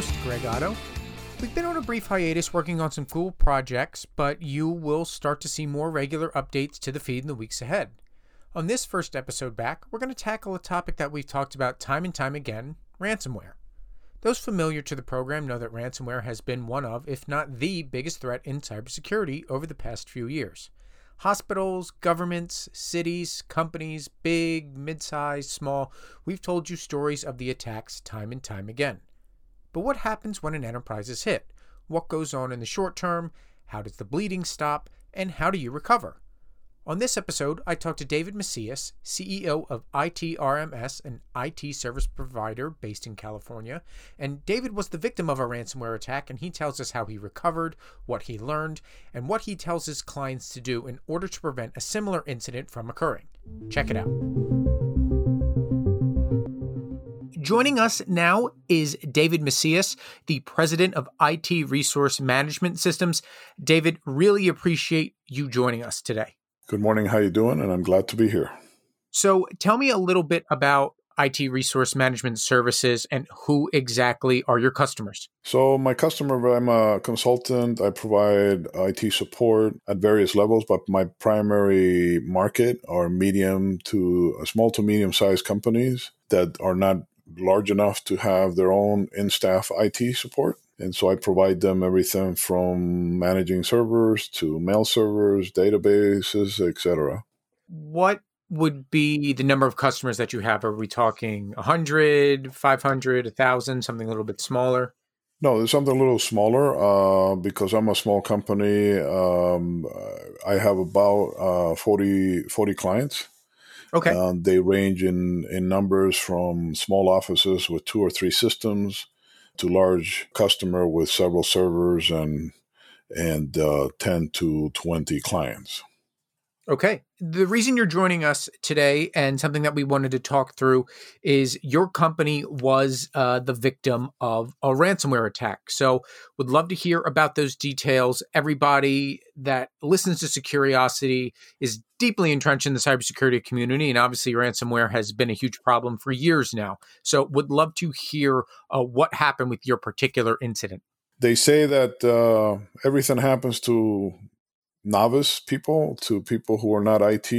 host, Greg Otto. We've been on a brief hiatus working on some cool projects, but you will start to see more regular updates to the feed in the weeks ahead. On this first episode back, we're going to tackle a topic that we've talked about time and time again ransomware. Those familiar to the program know that ransomware has been one of, if not the biggest threat in cybersecurity over the past few years. Hospitals, governments, cities, companies, big, mid sized, small, we've told you stories of the attacks time and time again. But what happens when an enterprise is hit? What goes on in the short term? How does the bleeding stop? And how do you recover? On this episode, I talked to David Macias, CEO of ITRMS, an IT service provider based in California. And David was the victim of a ransomware attack, and he tells us how he recovered, what he learned, and what he tells his clients to do in order to prevent a similar incident from occurring. Check it out. Joining us now is David Macias, the president of IT Resource Management Systems. David, really appreciate you joining us today. Good morning. How you doing? And I'm glad to be here. So, tell me a little bit about IT Resource Management Services and who exactly are your customers? So, my customer, I'm a consultant. I provide IT support at various levels, but my primary market are medium to uh, small to medium sized companies that are not large enough to have their own in staff IT support. And so I provide them everything from managing servers to mail servers, databases, etc. What would be the number of customers that you have? Are we talking 100, 500, 1,000, something a little bit smaller? No, there's something a little smaller uh, because I'm a small company. Um, I have about uh, 40, 40 clients. Okay. Um, they range in, in numbers from small offices with two or three systems to large customer with several servers and and uh, 10 to 20 clients. Okay. The reason you're joining us today and something that we wanted to talk through is your company was uh, the victim of a ransomware attack. So, would love to hear about those details. Everybody that listens to Securiosity is deeply entrenched in the cybersecurity community, and obviously, ransomware has been a huge problem for years now. So, would love to hear uh, what happened with your particular incident. They say that uh, everything happens to novice people to people who are not IT,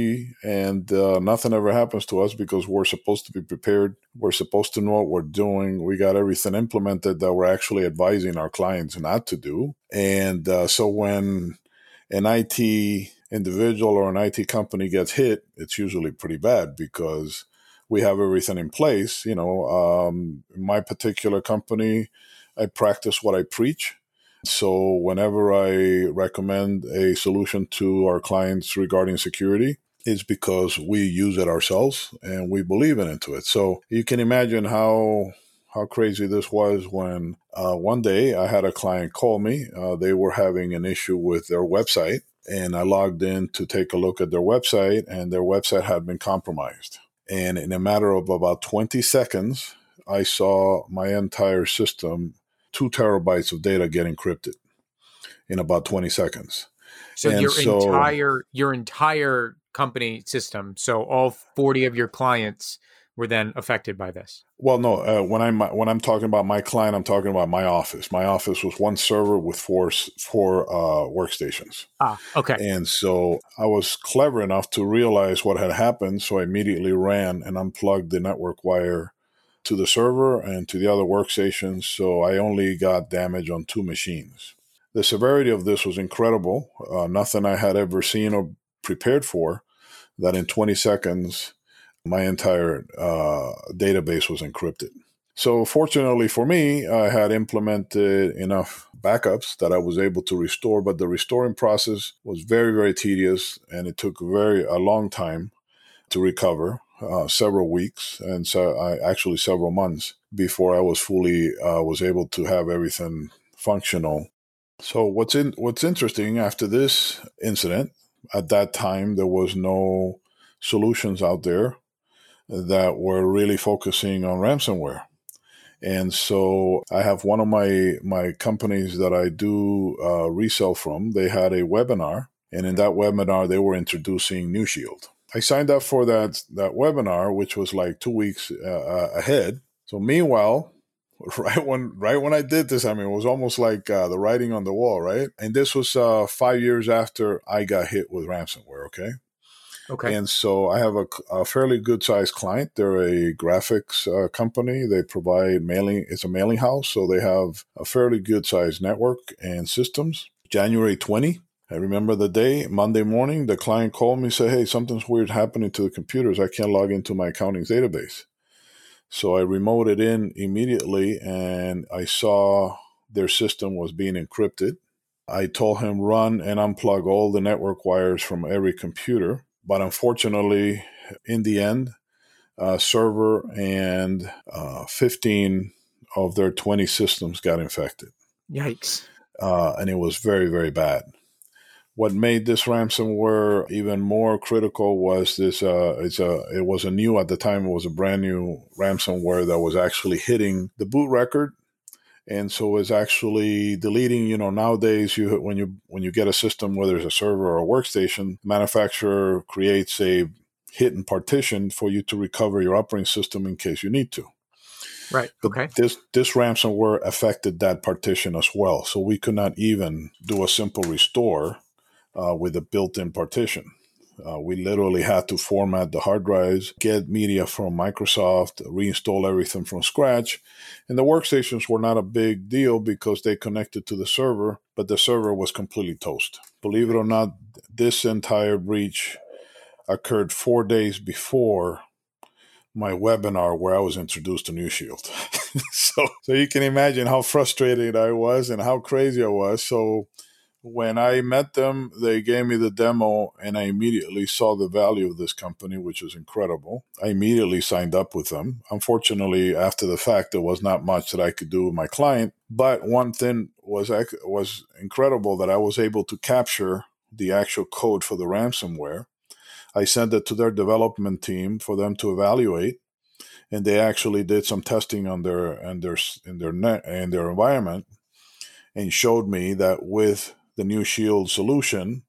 and uh, nothing ever happens to us because we're supposed to be prepared. We're supposed to know what we're doing. We got everything implemented that we're actually advising our clients not to do. And uh, so when an IT individual or an IT company gets hit, it's usually pretty bad because we have everything in place. You know, um, my particular company, I practice what I preach so, whenever I recommend a solution to our clients regarding security, it's because we use it ourselves and we believe in into it. So, you can imagine how how crazy this was when uh, one day I had a client call me. Uh, they were having an issue with their website, and I logged in to take a look at their website, and their website had been compromised. And in a matter of about 20 seconds, I saw my entire system two terabytes of data get encrypted in about 20 seconds. So and your so, entire your entire company system, so all 40 of your clients were then affected by this. Well, no. Uh, when I'm when I'm talking about my client, I'm talking about my office. My office was one server with four four uh, workstations. Ah, okay. And so I was clever enough to realize what had happened, so I immediately ran and unplugged the network wire to the server and to the other workstations, so I only got damage on two machines. The severity of this was incredible, uh, nothing I had ever seen or prepared for. That in 20 seconds, my entire uh, database was encrypted. So, fortunately for me, I had implemented enough backups that I was able to restore, but the restoring process was very, very tedious and it took very a long time to recover uh, several weeks and so I actually several months before I was fully uh, was able to have everything functional. So what's in what's interesting after this incident, at that time there was no solutions out there that were really focusing on ransomware. And so I have one of my my companies that I do uh, resell from. They had a webinar, and in that webinar they were introducing NeuShield. I signed up for that that webinar, which was like two weeks uh, uh, ahead. So meanwhile, right when right when I did this, I mean, it was almost like uh, the writing on the wall, right? And this was uh, five years after I got hit with ransomware. Okay. Okay. And so I have a, a fairly good sized client. They're a graphics uh, company. They provide mailing. It's a mailing house, so they have a fairly good sized network and systems. January 20, I remember the day, Monday morning, the client called me and said, Hey, something's weird happening to the computers. I can't log into my accounting database. So I remoted in immediately and I saw their system was being encrypted. I told him run and unplug all the network wires from every computer. But unfortunately, in the end, uh, server and uh, 15 of their 20 systems got infected. Yikes. Uh, and it was very, very bad. What made this ransomware even more critical was this. Uh, it's a. It was a new at the time. It was a brand new ransomware that was actually hitting the boot record, and so it's actually deleting. You know, nowadays you when you when you get a system, whether it's a server or a workstation, manufacturer creates a hidden partition for you to recover your operating system in case you need to. Right. But okay. this this ransomware affected that partition as well, so we could not even do a simple restore uh, with a built-in partition. Uh, we literally had to format the hard drives, get media from Microsoft, reinstall everything from scratch. And the workstations were not a big deal because they connected to the server, but the server was completely toast. Believe it or not, this entire breach occurred four days before my webinar where I was introduced to NeuShield. so, so you can imagine how frustrated I was and how crazy I was. So when I met them, they gave me the demo and I immediately saw the value of this company, which was incredible. I immediately signed up with them. Unfortunately, after the fact, there was not much that I could do with my client. But one thing was was incredible that I was able to capture the actual code for the ransomware. I sent it to their development team for them to evaluate, and they actually did some testing on their and their in their net in their environment, and showed me that with the NeuShield solution,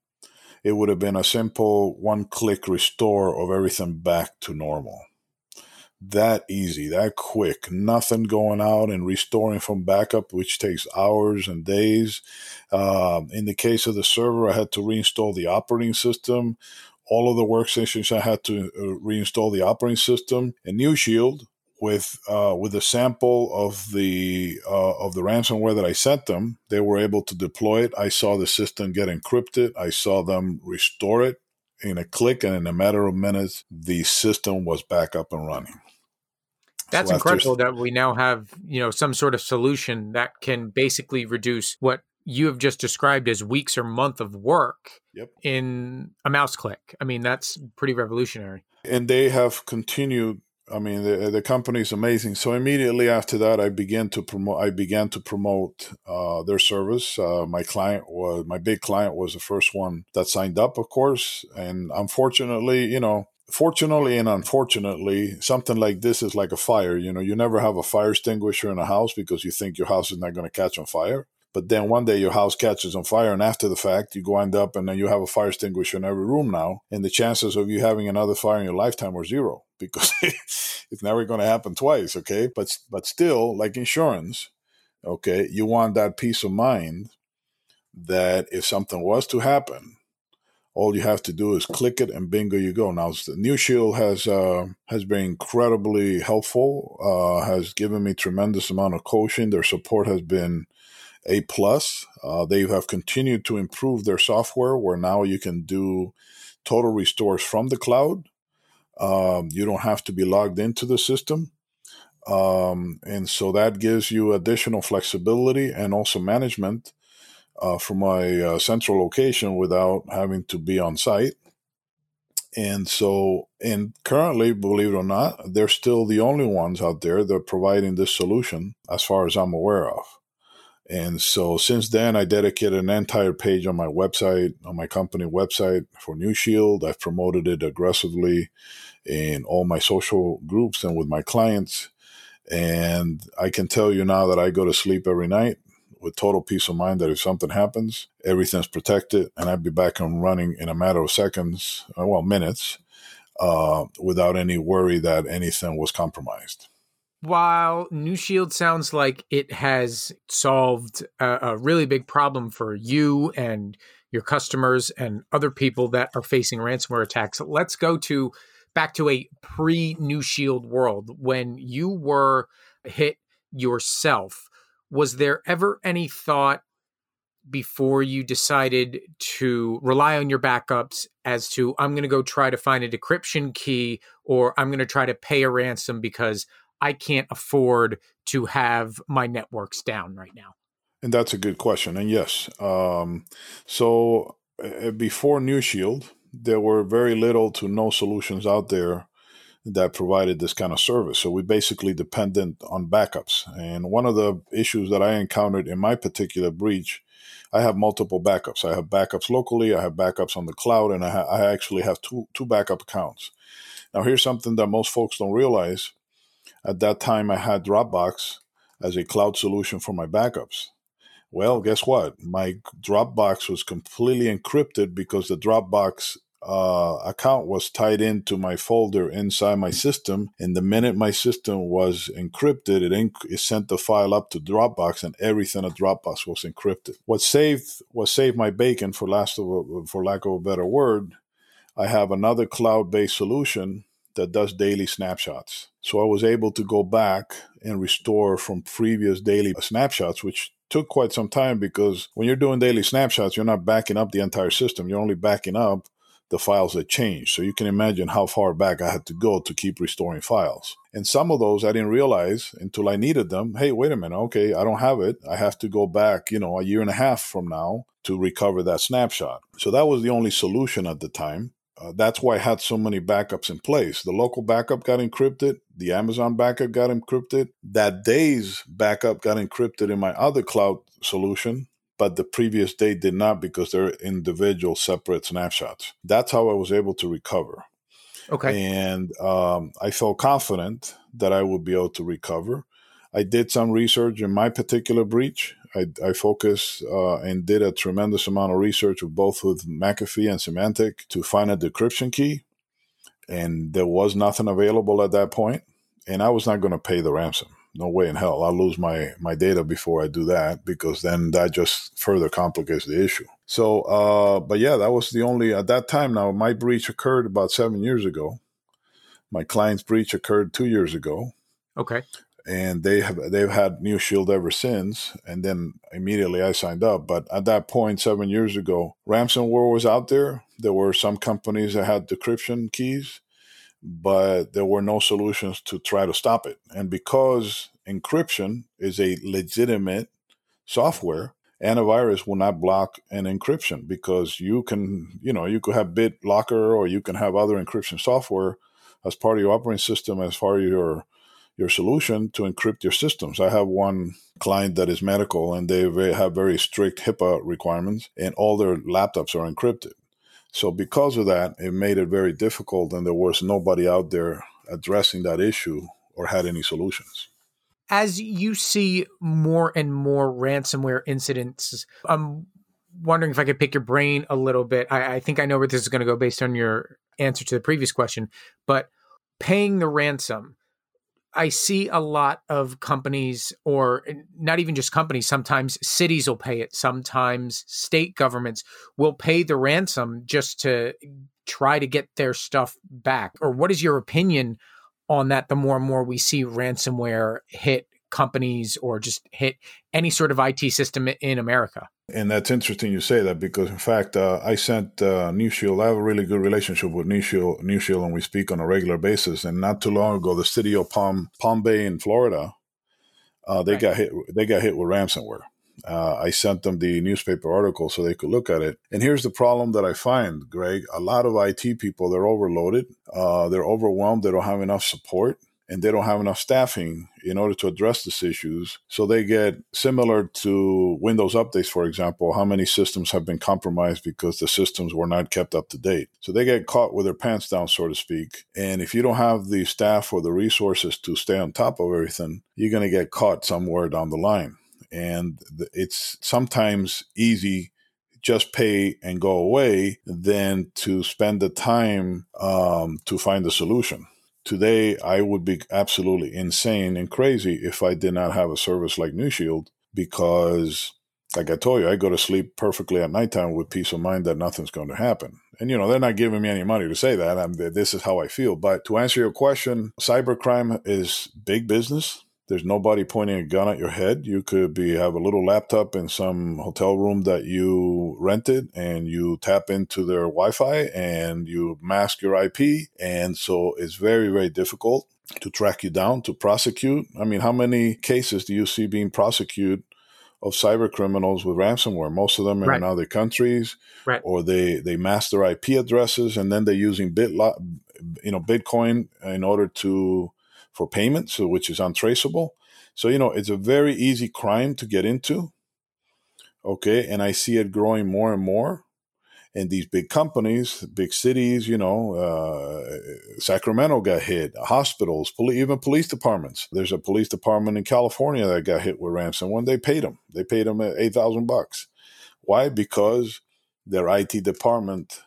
it would have been a simple one click restore of everything back to normal. That easy, that quick, nothing going out and restoring from backup, which takes hours and days. Um, in the case of the server, I had to reinstall the operating system. All of the workstations, I had to uh, reinstall the operating system. And NeuShield, with uh, with a sample of the uh, of the ransomware that I sent them, they were able to deploy it. I saw the system get encrypted. I saw them restore it in a click, and in a matter of minutes, the system was back up and running. That's so incredible that we now have you know some sort of solution that can basically reduce what you have just described as weeks or month of work yep. in a mouse click. I mean, that's pretty revolutionary. And they have continued I mean, the the company is amazing. So immediately after that, I began to promote. I began to promote uh, their service. Uh, my client was my big client was the first one that signed up, of course. And unfortunately, you know, fortunately and unfortunately, something like this is like a fire. You know, you never have a fire extinguisher in a house because you think your house is not going to catch on fire. But then one day your house catches on fire, and after the fact, you end up and then you have a fire extinguisher in every room now. And the chances of you having another fire in your lifetime are zero because it's never going to happen twice. Okay, but but still, like insurance, okay, you want that peace of mind that if something was to happen, all you have to do is click it and bingo you go now NeuShield has uh, has been incredibly helpful uh, has given me tremendous amount of coaching their support has been a plus. Uh, they have continued to improve their software where now you can do total restores from the cloud. Um, you don't have to be logged into the system. Um, and so that gives you additional flexibility and also management uh, from my uh, central location without having to be on site. And so, and currently, believe it or not, they're still the only ones out there that are providing this solution as far as I'm aware of. And so since then, I dedicated an entire page on my website, on my company website for NeuShield. I've promoted it aggressively in all my social groups and with my clients. And I can tell you now that I go to sleep every night with total peace of mind that if something happens, everything's protected and I'd be back and running in a matter of seconds, well, minutes, uh, without any worry that anything was compromised. While NeuShield sounds like it has solved a, a, really big problem for you and your customers and other people that are facing ransomware attacks, let's go to back to a pre NeuShield world when you were hit yourself. Was there ever any thought before you decided to rely on your backups as to I'm going to go try to find a decryption key or I'm going to try to pay a ransom because I can't afford to have my networks down right now? And that's a good question. And yes, um, so uh, before NeuShield, there were very little to no solutions out there that provided this kind of service. So we basically dependent on backups. And one of the issues that I encountered in my particular breach I have multiple backups. I have backups locally, I have backups on the cloud, and I, ha- I actually have two two backup accounts. Now, here's something that most folks don't realize. At that time, I had Dropbox as a cloud solution for my backups. Well, guess what? My Dropbox was completely encrypted because the Dropbox uh, account was tied into my folder inside my system. And the minute my system was encrypted, it, inc- it sent the file up to Dropbox, and everything at Dropbox was encrypted. What saved what saved my bacon, for last of a, for lack of a better word, I have another cloud-based solution that does daily snapshots. So I was able to go back and restore from previous daily snapshots, which took quite some time because when you're doing daily snapshots, you're not backing up the entire system. You're only backing up the files that changed. So you can imagine how far back I had to go to keep restoring files. And some of those I didn't realize until I needed them. Hey, wait a minute. Okay, I don't have it. I have to go back, you know, a year and a half from now to recover that snapshot. So that was the only solution at the time. Uh, that's why I had so many backups in place. The local backup got encrypted, the Amazon backup got encrypted, that day's backup got encrypted in my other cloud solution but the previous day did not because they're individual separate snapshots. That's how I was able to recover. Okay. And um, I felt confident that I would be able to recover. I did some research in my particular breach. I, I focused uh, and did a tremendous amount of research with both with McAfee and Symantec to find a decryption key. And there was nothing available at that point, And I was not going to pay the ransom no way in hell I'll lose my my data before I do that because then that just further complicates the issue. So, uh, but yeah, that was the only at that time. Now my breach occurred about seven years ago. My client's breach occurred two years ago. Okay. And they have they've had NeuShield ever since, and then immediately I signed up. But at that point, seven years ago, ransomware was out there. There were some companies that had decryption keys, but there were no solutions to try to stop it. And because encryption is a legitimate software, antivirus will not block an encryption because you can, you know, you could have BitLocker or you can have other encryption software as part of your operating system, as far as your your solution to encrypt your systems. I have one client that is medical and they have very strict HIPAA requirements and all their laptops are encrypted. So because of that, it made it very difficult, and there was nobody out there addressing that issue or had any solutions. As you see more and more ransomware incidents, I'm wondering if I could pick your brain a little bit. I, I think I know where this is going to go based on your answer to the previous question, but paying the ransom I see a lot of companies, or not even just companies, sometimes cities will pay it, sometimes state governments will pay the ransom just to try to get their stuff back. Or what is your opinion on that? The more and more we see ransomware hit companies or just hit any sort of IT system in America. And that's interesting you say that because, in fact, uh, I sent uh, NeuShield. I have a really good relationship with NeuShield, New Shield, and we speak on a regular basis. And not too long ago, the city of Palm Palm Bay in Florida, uh, they right. got hit. They got hit with ransomware. Uh, I sent them the newspaper article so they could look at it. And here's the problem that I find, Greg. A lot of IT people, they're overloaded. Uh, they're overwhelmed. They don't have enough support and they don't have enough staffing in order to address these issues. So they get similar to Windows updates, for example, how many systems have been compromised because the systems were not kept up to date. So they get caught with their pants down, so to speak. And if you don't have the staff or the resources to stay on top of everything, you're going to get caught somewhere down the line. And it's sometimes easy just pay and go away than to spend the time um, to find a solution. Today, I would be absolutely insane and crazy if I did not have a service like NeuShield because, like I told you, I go to sleep perfectly at nighttime with peace of mind that nothing's going to happen. And, you know, they're not giving me any money to say that. I'm, this is how I feel. But to answer your question, cybercrime is big business. There's nobody pointing a gun at your head. You could be have a little laptop in some hotel room that you rented and you tap into their Wi-Fi and you mask your IP. And so it's very, very difficult to track you down, to prosecute. I mean, how many cases do you see being prosecuted of cyber criminals with ransomware? Most of them are right. in other countries, right. or they they mask their IP addresses and then they're using bit, you know, Bitcoin in order to for payment, so which is untraceable. So you know, it's a very easy crime to get into. Okay, and I see it growing more and more. And these big companies, big cities, you know, uh, Sacramento got hit, hospitals, poli- even police departments. There's a police department in California that got hit with ransomware. They paid them. They paid them eight thousand bucks. Why? Because their IT department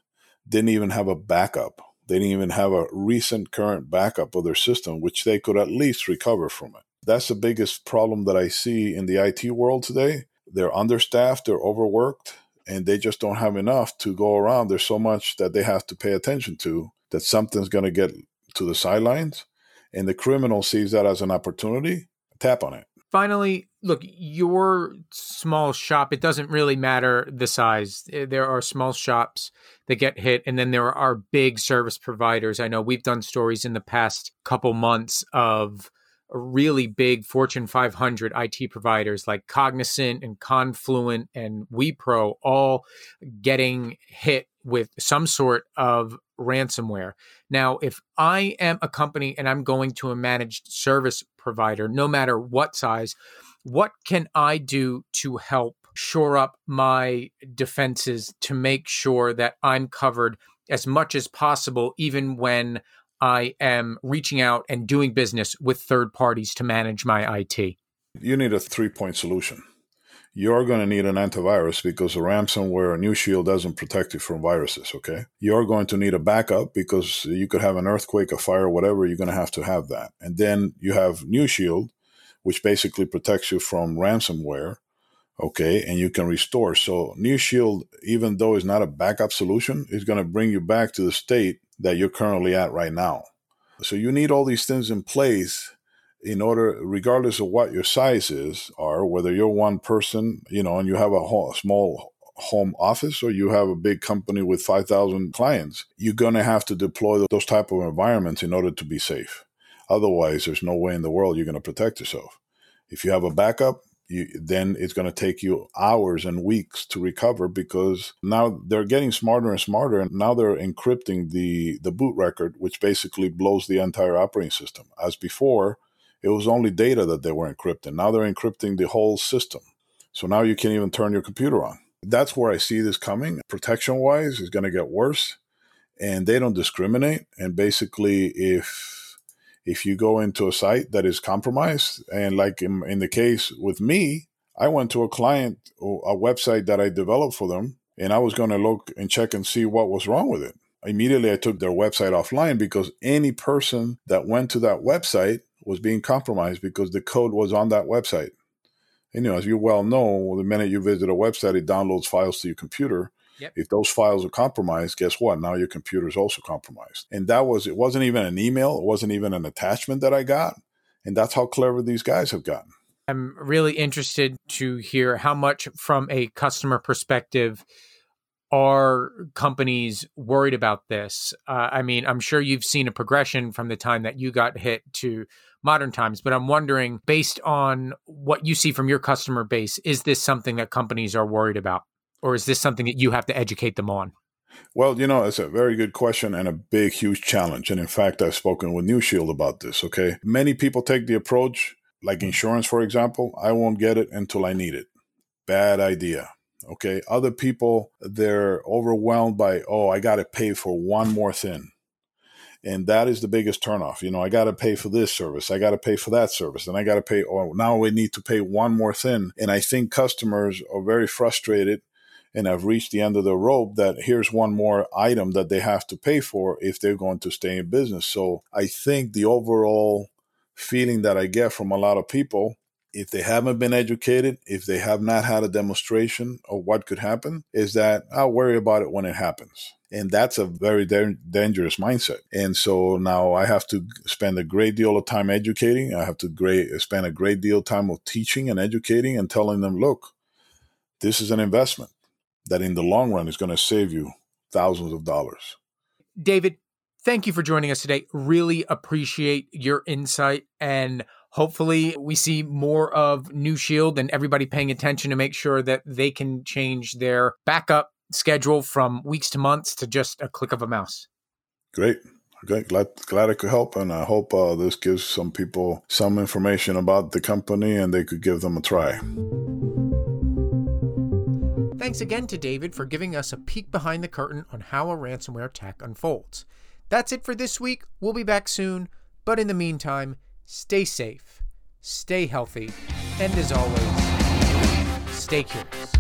didn't even have a backup they didn't even have a recent current backup of their system, which they could at least recover from it. That's the biggest problem that I see in the IT world today. They're understaffed, they're overworked, and they just don't have enough to go around. There's so much that they have to pay attention to that something's going to get to the sidelines. And the criminal sees that as an opportunity, tap on it. Finally, look, your small shop, it doesn't really matter the size. Eh, there are small shops that get hit, and then there are big service providers. I know we've done stories in the past couple months of really big Fortune 500 IT providers like Cognizant and Conduent and Wipro all getting hit with some sort of ransomware. Now, if I am a company and I'm going to a managed service provider, no matter what size, what can I do to help shore up my defenses to make sure that I'm covered as much as possible, even when I am reaching out and doing business with third parties to manage my IT? You need a three point solution. You're going to need an antivirus because a ransomware NeuShield doesn't protect you from viruses, okay? You're going to need a backup because you could have an earthquake, a fire, whatever, you're going to have to have that. And then you have NeuShield, which basically protects you from ransomware okay and you can restore. So NeuShield even though it's not a backup solution is going to bring you back to the state that you're currently at right now. So you need all these things in place in order regardless of what your size is or whether you're one person you know and you have a, whole, small home office or you have a big company with 5000 clients you're going to have to deploy those type of environments in order to be safe otherwise there's no way in the world you're going to protect yourself. If you have a backup you, then it's going to take you hours and weeks to recover because now they're getting smarter and smarter and now they're encrypting the the boot record which basically blows the entire operating system. As before it was only data that they were encrypting. Now they're encrypting the whole system. So now you can't even turn your computer on. That's where i see this coming. Protection wise is going to get worse and they don't discriminate. And basically if if you go into a site that is compromised, and like in, in the case with me, I went to a client, oh, a website that I developed for them, and I was going to look and check and see what was wrong with it. Immediately, I took their website offline because any person that went to that website was being compromised because the code was on that website. And, you know, as you well know, the minute you visit a website, it downloads files to your computer. Yep. If those files are compromised, guess what? Now your computer is also compromised. And that was, it wasn't even an email, it wasn't even an attachment that I got. And that's how clever these guys have gotten. I'm really interested to hear how much, from a customer perspective, are companies worried about this? Uh, I mean, I'm sure you've seen a progression from the time that you got hit to modern times, but I'm wondering, based on what you see from your customer base, is this something that companies are worried about? Or is this something that you have to educate them on? Well, you know, it's a very good question and a big, huge challenge. And in fact, I've spoken with NeuShield about this. Okay. Many people take the approach, like insurance, for example, I won't get it until I need it. Bad idea. Okay. Other people, they're overwhelmed by, oh, I got to pay for one more thing. And that is the biggest turnoff. You know, I got to pay for this service. I got to pay for that service. And I got to pay, oh, now we need to pay one more thing. And I think customers are very frustrated and have reached the end of the rope that here's one more item that they have to pay for if they're going to stay in business. So I think the overall feeling that I get from a lot of people if they haven't been educated, if they have not had a demonstration of what could happen, is that I'll worry about it when it happens. And that's a very da- dangerous mindset. And so now I have to spend a great deal of time educating. I have to great, spend a great deal of time of teaching and educating and telling them, look, this is an investment that in the long run is going to save you thousands of dollars. David, thank you for joining us today. Really appreciate your insight and hopefully we see more of NeuShield and everybody paying attention to make sure that they can change their backup schedule from weeks to months to just a click of a mouse. Great. Okay, glad glad I could help, and I hope uh, this gives some people some information about the company, and they could give them a try. Thanks again to David for giving us a peek behind the curtain on how a ransomware attack unfolds. That's it for this week. We'll be back soon, but in the meantime, stay safe, stay healthy, and as always, stay curious.